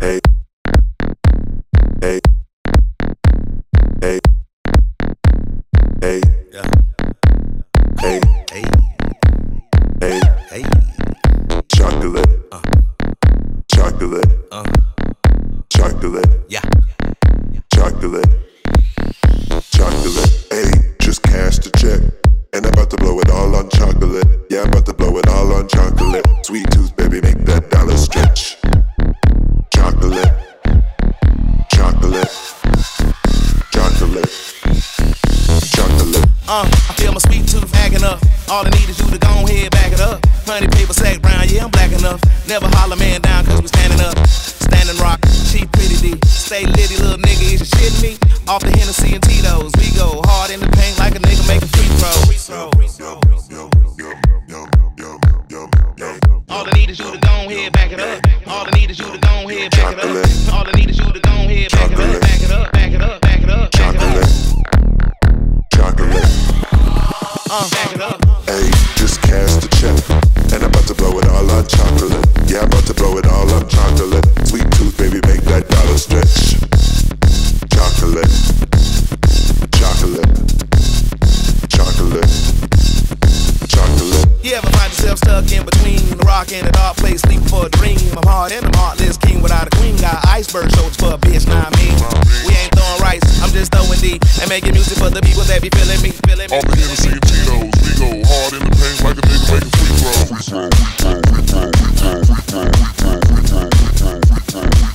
Hey. Uh, I feel my sweet tooth acting up. All I need is you to go ahead, back it up. Honey paper sack brown, yeah, I'm black enough. Never holler man down, cause we standing up. Standing rock, she pretty D. Stay litty, little nigga, is you shitting me? Off the Hennessy and Tito's, we go hard in the paint like a nigga making free throw. All I need is you to go ahead, back it up. All I need is you to go ahead, back it up. All I need is you to all up chocolate. Yeah, I'm about to blow it all up chocolate. Sweet tooth, baby, make that dollar stretch. Chocolate. Chocolate. Chocolate. Chocolate. You ever find yourself stuck in between the rock and a dark place, sleep for a dream? I'm hard and I'm heartless king without a queen. Got iceberg it's for a bitch, not me. We ain't throwing rice, I'm just throwing D. And making music for the people that be feeling me. Feeling me. All we ever see Tito's, we go hard in the like a free throws. Free. Free. Free. Free. Free. Free. Free. Free.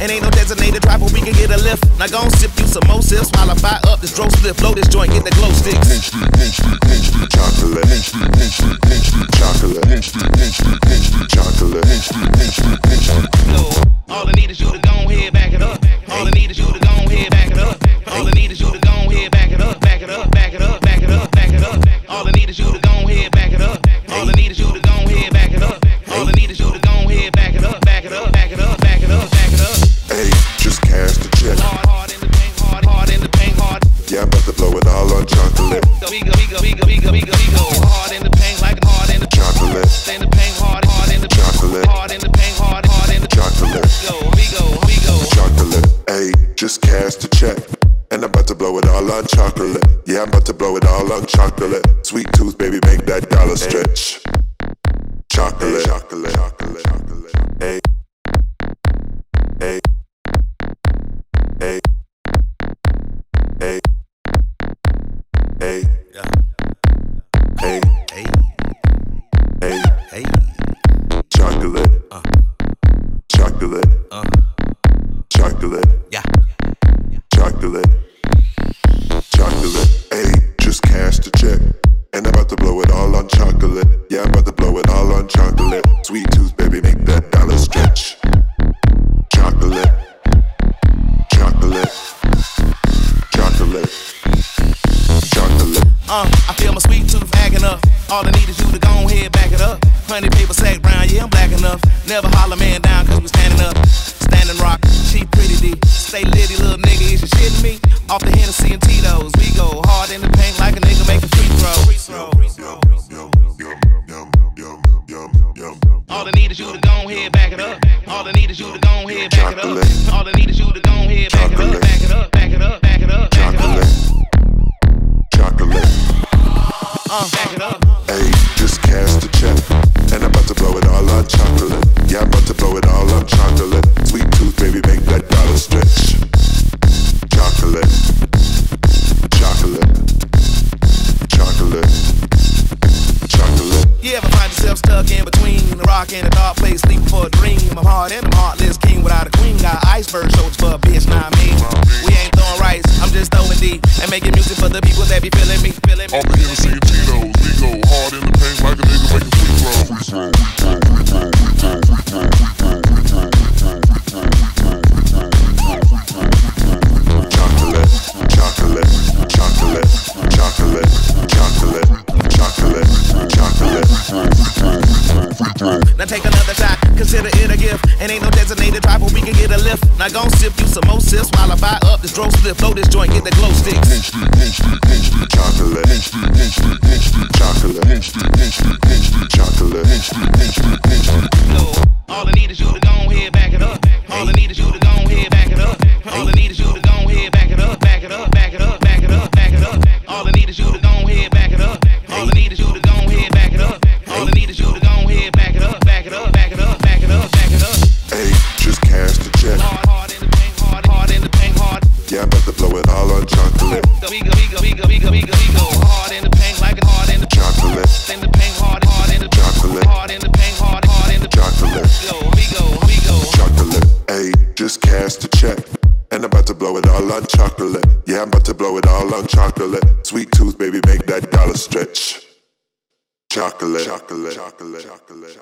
And ain't no designated driver, we can get a lift. Now go and sip you some more sips while I fire up this dro slip. Blow this joint, get the glow sticks. Moon stick, moon stick, moon stick, chocolate. Moon stick, moon stick, moon stick, chocolate. Moon stick, moon stick, moon stick, chocolate. Moon stick, moon stick. we chocolate. Chocolate. Chocolate. Hey, just cast a check. And I'm about to blow it all on chocolate. Yeah, I'm about to blow it all on chocolate. Sweet tooth, baby, make that dollar stretch. Chocolate, chocolate, chocolate. Hey. Uh, I feel my sweet tooth acting up. All I need is you to go ahead, back it up. Honey paper sack brown, yeah, I'm black enough. Never holler man down, cause we standing up. Standing rock, she pretty D. Stay litty, little nigga, is you shitting me? Off the Hennessy and Tito's, we go hard in the paint like a nigga make a free throw. Free throw. All I need is you to go ahead, back it up. All I need is you to go ahead, back it up. All I chocolate. Yeah, I'm about to blow it all up, chocolate. Sweet tooth, baby, make that dollar stretch. Chocolate. Chocolate. Chocolate. Chocolate. You ever find yourself stuck in between a rock and a hard place, sleeping for a dream? I'm hard and my heartless, king without a queen. Got iceberg shoulders for a bitch, not me. We ain't throwing rice, I'm just throwing D. And making music for the people that be feeling me. Feeling me. All the Now gon' sip you some more sips while I buy up this dro slip. Blow this joint, get the glow stick, chocolate. Chocolate. Chocolate. Go, we go, we go, we go, we go, we go. Hard in the paint, like it hard in the Chocolate, in the paint, hard, hard in the Chocolate. hard in the paint, hard, hard in the chocolate, Go, we go, we go. chocolate. Hey, just cash the check. And I'm about to blow it all on chocolate. Yeah, I'm about to blow it all on chocolate. Sweet tooth, baby, make that dollar stretch. Chocolate, chocolate, chocolate, chocolate.